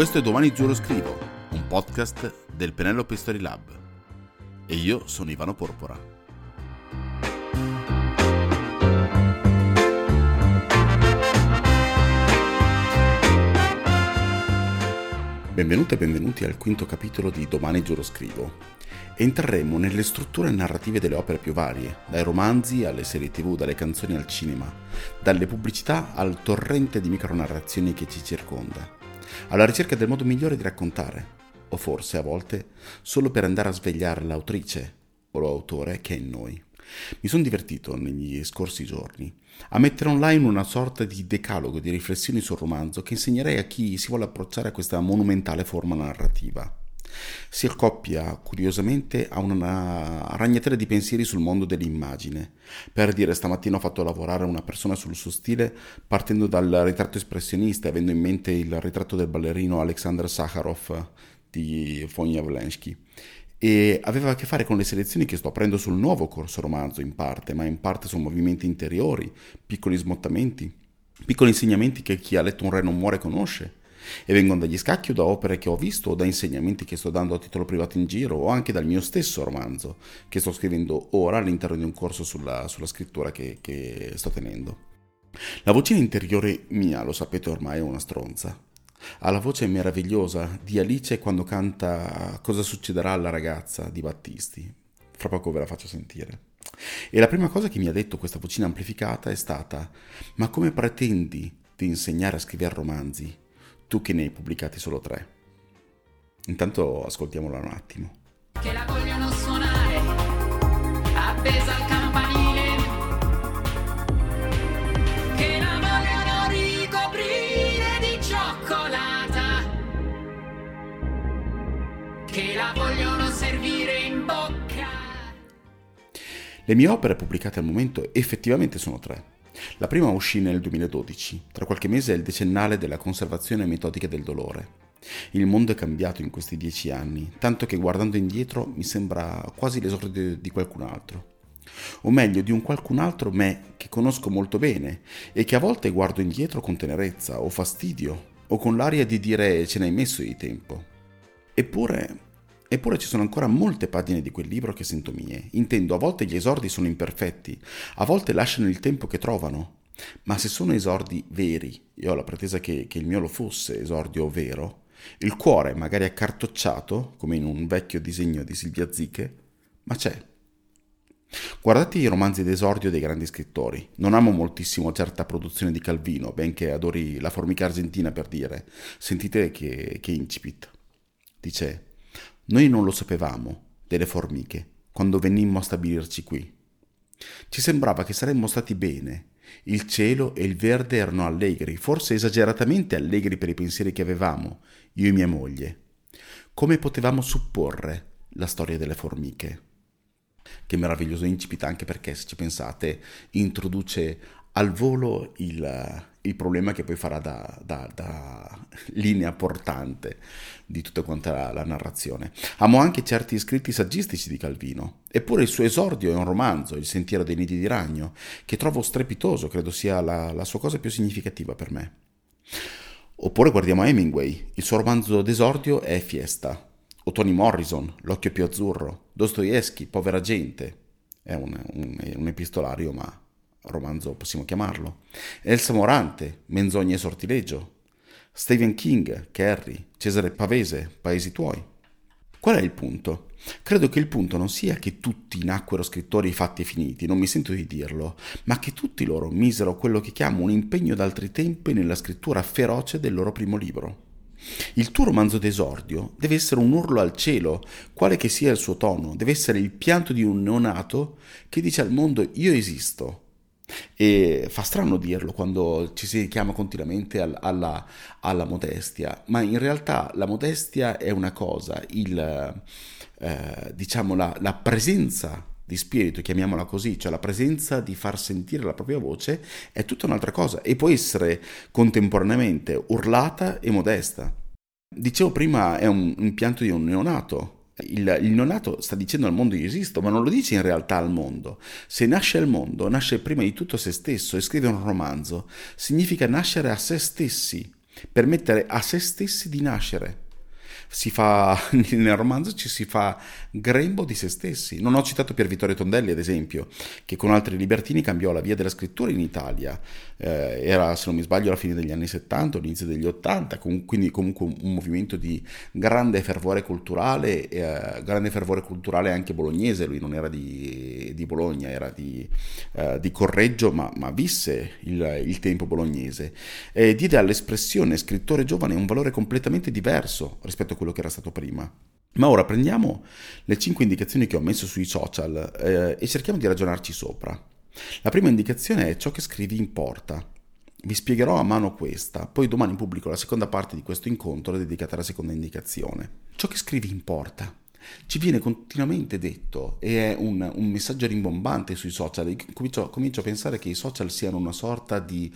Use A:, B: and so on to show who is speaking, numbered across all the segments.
A: Questo è Domani Giuro Scrivo, un podcast del Penelope Story Lab. E io sono Ivano Porpora. Benvenute e benvenuti al quinto capitolo di Domani Giuro Scrivo. Entreremo nelle strutture narrative delle opere più varie, dai romanzi alle serie tv, dalle canzoni al cinema, dalle pubblicità al torrente di micronarrazioni che ci circonda alla ricerca del modo migliore di raccontare, o forse a volte solo per andare a svegliare l'autrice o l'autore che è in noi. Mi sono divertito negli scorsi giorni a mettere online una sorta di decalogo di riflessioni sul romanzo che insegnerei a chi si vuole approcciare a questa monumentale forma narrativa. Si accoppia curiosamente a una ragnatela di pensieri sul mondo dell'immagine. Per dire, stamattina ho fatto lavorare una persona sul suo stile partendo dal ritratto espressionista, avendo in mente il ritratto del ballerino Alexander Sakharov di von Javlensky. E aveva a che fare con le selezioni che sto aprendo sul nuovo corso romanzo, in parte, ma in parte sono movimenti interiori, piccoli smottamenti, piccoli insegnamenti che chi ha letto un re non muore conosce e vengono dagli scacchi o da opere che ho visto o da insegnamenti che sto dando a titolo privato in giro o anche dal mio stesso romanzo che sto scrivendo ora all'interno di un corso sulla, sulla scrittura che, che sto tenendo. La vocina interiore mia, lo sapete ormai, è una stronza. Ha la voce meravigliosa di Alice quando canta Cosa succederà alla ragazza di Battisti. Fra poco ve la faccio sentire. E la prima cosa che mi ha detto questa vocina amplificata è stata: Ma come pretendi di insegnare a scrivere romanzi tu che ne hai pubblicati solo tre. Intanto ascoltiamola un attimo. Che la vogliono suonare, appesa al campanile. Che la vogliono ricoprire di cioccolata. Che la vogliono servire in bocca. Le mie opere pubblicate al momento effettivamente sono tre. La prima uscì nel 2012, tra qualche mese è il decennale della conservazione metodica del dolore. Il mondo è cambiato in questi dieci anni, tanto che guardando indietro mi sembra quasi l'esordio di qualcun altro. O meglio, di un qualcun altro me che conosco molto bene e che a volte guardo indietro con tenerezza o fastidio o con l'aria di dire ce n'hai messo di tempo. Eppure Eppure ci sono ancora molte pagine di quel libro che sento mie. Intendo, a volte gli esordi sono imperfetti, a volte lasciano il tempo che trovano. Ma se sono esordi veri, e ho la pretesa che, che il mio lo fosse esordio vero, il cuore, magari accartocciato, come in un vecchio disegno di Silvia Ziche, ma c'è. Guardate i romanzi d'esordio dei grandi scrittori. Non amo moltissimo certa produzione di Calvino, benché adori la formica argentina per dire. Sentite che, che incipit. Dice noi non lo sapevamo, delle formiche, quando venimmo a stabilirci qui. Ci sembrava che saremmo stati bene. Il cielo e il verde erano allegri, forse esageratamente allegri per i pensieri che avevamo, io e mia moglie. Come potevamo supporre la storia delle formiche? Che meraviglioso incipit anche perché, se ci pensate, introduce al volo il, il problema che poi farà da, da, da, linea portante di tutta quanta la, la, narrazione. Amo anche certi scritti saggistici di Calvino, eppure il suo esordio è un romanzo, Il sentiero dei nidi di ragno, che trovo strepitoso, credo sia la, la sua cosa più significativa per me. Oppure guardiamo Hemingway, il suo romanzo d'esordio è Fiesta, o Toni Morrison, L'occhio più azzurro, Dostoevsky, Povera gente, è un, un, un epistolario ma romanzo possiamo chiamarlo, Elsa Morante, Menzogne e sortileggio, Stephen King, Carrie, Cesare Pavese, Paesi tuoi. Qual è il punto? Credo che il punto non sia che tutti nacquero scrittori fatti e finiti, non mi sento di dirlo, ma che tutti loro misero quello che chiamo un impegno d'altri tempi nella scrittura feroce del loro primo libro. Il tuo romanzo d'esordio deve essere un urlo al cielo, quale che sia il suo tono, deve essere il pianto di un neonato che dice al mondo io esisto, e fa strano dirlo quando ci si richiama continuamente al, alla, alla, modestia, ma in realtà la modestia è una cosa, il, eh, diciamo la, la presenza di spirito, chiamiamola così, cioè la presenza di far sentire la propria voce è tutta un'altra cosa e può essere contemporaneamente urlata e modesta. Dicevo prima è un impianto di un neonato, il, il neonato sta dicendo al mondo io esisto, ma non lo dice in realtà al mondo. Se nasce al mondo, nasce prima di tutto se stesso e scrive un romanzo, significa nascere a se stessi. permettere a se stessi di nascere fa, nel romanzo ci si fa grembo di se stessi. Non ho citato Pier Vittorio Tondelli, ad esempio, che con altri libertini cambiò la via della scrittura in Italia. Eh, era, se non mi sbaglio, alla fine degli anni 70, all'inizio degli 80, com- quindi comunque un, un, movimento di grande fervore culturale, eh, grande fervore culturale anche bolognese, lui non era di, di Bologna, era di, eh, di Correggio, ma, ma visse il, il, tempo bolognese. E diede all'espressione scrittore giovane un valore completamente diverso rispetto a quello che era stato prima. Ma ora prendiamo le 5 indicazioni che ho messo sui social eh, e cerchiamo di ragionarci sopra. La prima indicazione è ciò che scrivi importa. Vi spiegherò a mano questa, poi domani pubblico la seconda parte di questo incontro dedicata alla seconda indicazione. Ciò che scrivi importa. Ci viene continuamente detto e è un, un messaggio rimbombante sui social. Comincio, comincio a pensare che i social siano una sorta di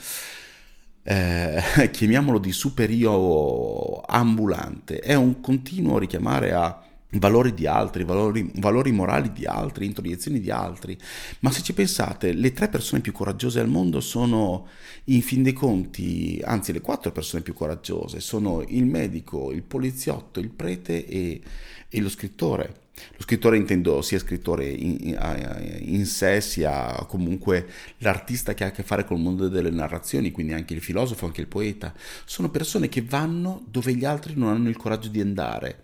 A: eh, chiamiamolo di superio ambulante, è un continuo richiamare a valori di altri, valori, valori, morali di altri, introiezioni di altri. Ma se ci pensate, le tre persone più coraggiose al mondo sono, in fin dei conti, anzi le quattro persone più coraggiose, sono il medico, il poliziotto, il prete e, e lo scrittore. Lo scrittore intendo sia scrittore in, in, in, sé, sia comunque l'artista che ha a che fare col mondo delle narrazioni, quindi anche il filosofo, anche il poeta. Sono persone che vanno dove gli altri non hanno il coraggio di andare.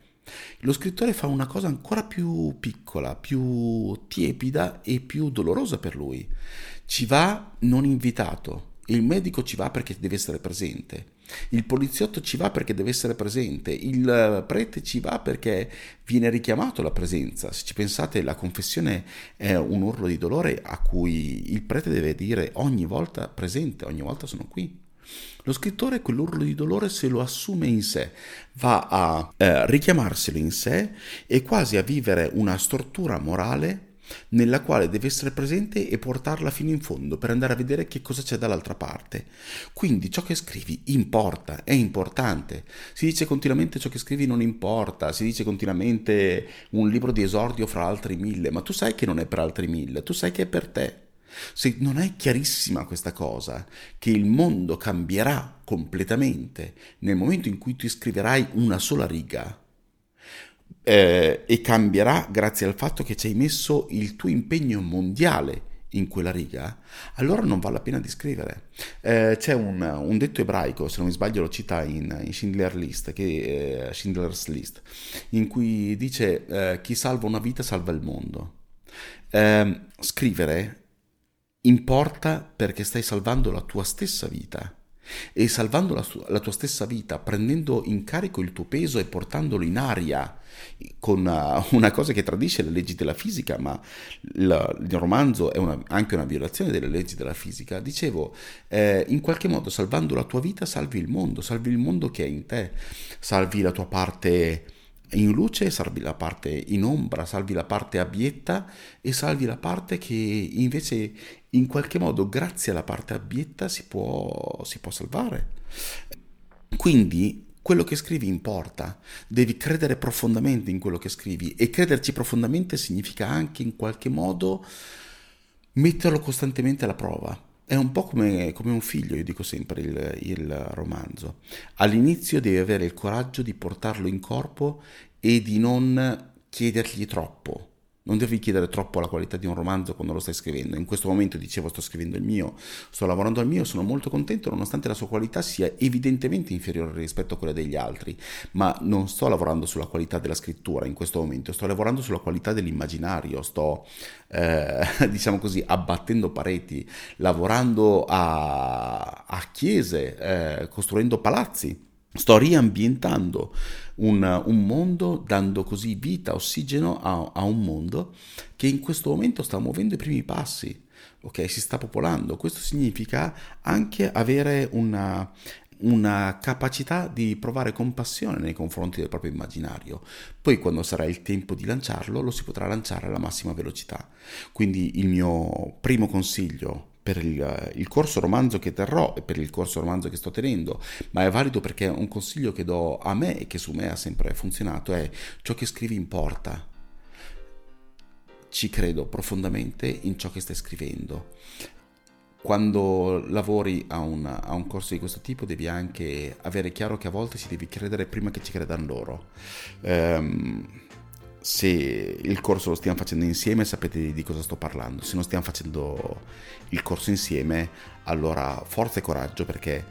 A: Lo scrittore fa una cosa ancora più piccola, più tiepida e più dolorosa per lui. Ci va non invitato. Il medico ci va perché deve essere presente. Il poliziotto ci va perché deve essere presente, il prete ci va perché viene richiamato alla presenza. Se ci pensate, la confessione è un urlo di dolore a cui il prete deve dire ogni volta presente, ogni volta sono qui. Lo scrittore quell'urlo di dolore se lo assume in sé, va a eh, richiamarselo in sé e quasi a vivere una stortura morale nella quale deve essere presente e portarla fino in fondo per andare a vedere che cosa c'è dall'altra parte. Quindi ciò che scrivi importa, è importante. Si dice continuamente ciò che scrivi non importa, si dice continuamente un libro di esordio fra altri mille, ma tu sai che non è per altri mille, tu sai che è per te. Se non è chiarissima questa cosa, che il mondo cambierà completamente nel momento in cui tu scriverai una sola riga, eh, e cambierà grazie al fatto che ci hai messo il tuo impegno mondiale in quella riga, allora non vale la pena di scrivere. Eh, c'è un, un, detto ebraico, se non mi sbaglio lo cita in, in Schindler List, che, eh, Schindler's List, in cui dice eh, chi salva una vita salva il mondo. Ehm, scrivere importa perché stai salvando la tua stessa vita. E salvando la, la, tua stessa vita, prendendo in carico il tuo peso e portandolo in aria con una, una cosa che tradisce le leggi della fisica, ma la, il romanzo è una, anche una violazione delle leggi della fisica, dicevo, eh, in qualche modo salvando la tua vita salvi il mondo, salvi il mondo che è in te, salvi la tua parte in luce, salvi la parte in ombra, salvi la parte abietta e salvi la parte che invece in qualche modo grazie alla parte abietta si può, si può salvare. Quindi quello che scrivi importa, devi credere profondamente in quello che scrivi e crederci profondamente significa anche in qualche modo metterlo costantemente alla prova. È un po' come, come un figlio, io dico sempre il, il romanzo. All'inizio devi avere il coraggio di portarlo in corpo e di non chiedergli troppo, non devi chiedere troppo la qualità di un romanzo quando lo stai scrivendo. In questo momento dicevo sto scrivendo il mio, sto lavorando al mio, sono molto contento nonostante la sua qualità sia evidentemente inferiore rispetto a quella degli altri, ma non sto lavorando sulla qualità della scrittura in questo momento, sto lavorando sulla qualità dell'immaginario, sto eh, diciamo così abbattendo pareti, lavorando a, a chiese, eh, costruendo palazzi Sto riambientando un, un, mondo, dando così vita, ossigeno a, a, un mondo che in questo momento sta muovendo i primi passi, ok? Si sta popolando. Questo significa anche avere una, una capacità di provare compassione nei confronti del proprio immaginario. Poi quando sarà il tempo di lanciarlo, lo si potrà lanciare alla massima velocità. Quindi il mio primo consiglio per il, il, corso romanzo che terrò e per il corso romanzo che sto tenendo, ma è valido perché un consiglio che do a me e che su me ha sempre funzionato è ciò che scrivi importa. Ci credo profondamente in ciò che stai scrivendo. quando lavori a un, a un, corso di questo tipo devi anche avere chiaro che a volte si devi credere prima che ci credano loro. Um, se il corso lo stiamo facendo insieme sapete di cosa sto parlando, se non stiamo facendo il corso insieme allora forza e coraggio perché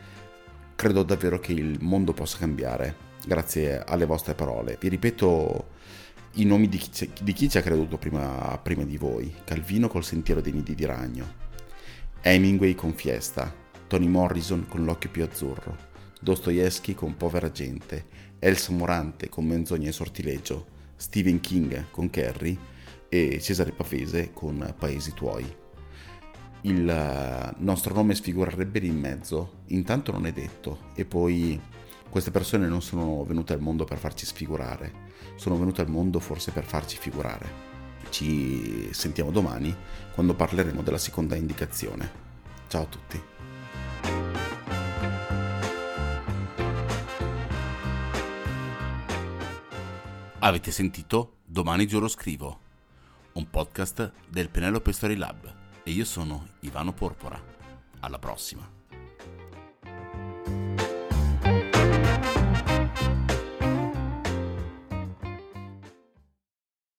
A: credo davvero che il mondo possa cambiare grazie alle vostre parole. Vi ripeto i nomi di chi, di chi ci ha creduto prima, prima di voi. Calvino col sentiero dei nidi di ragno, Hemingway con Fiesta, Toni Morrison con L'occhio più azzurro, Dostoevsky con Povera gente, Elsa Morante con Menzogna e sortileggio, Stephen King con Carrie e Cesare Pavese con Paesi tuoi. Il eh, nostro nome sfigurerebbe lì in mezzo, intanto non è detto, e poi queste persone non sono venute al mondo per farci sfigurare, sono venute al mondo forse per farci figurare. Ci sentiamo domani quando parleremo della seconda indicazione. Ciao a tutti. Avete sentito Domani giuro scrivo, un podcast del Penelope Story Lab e io sono Ivano Porpora. Alla prossima.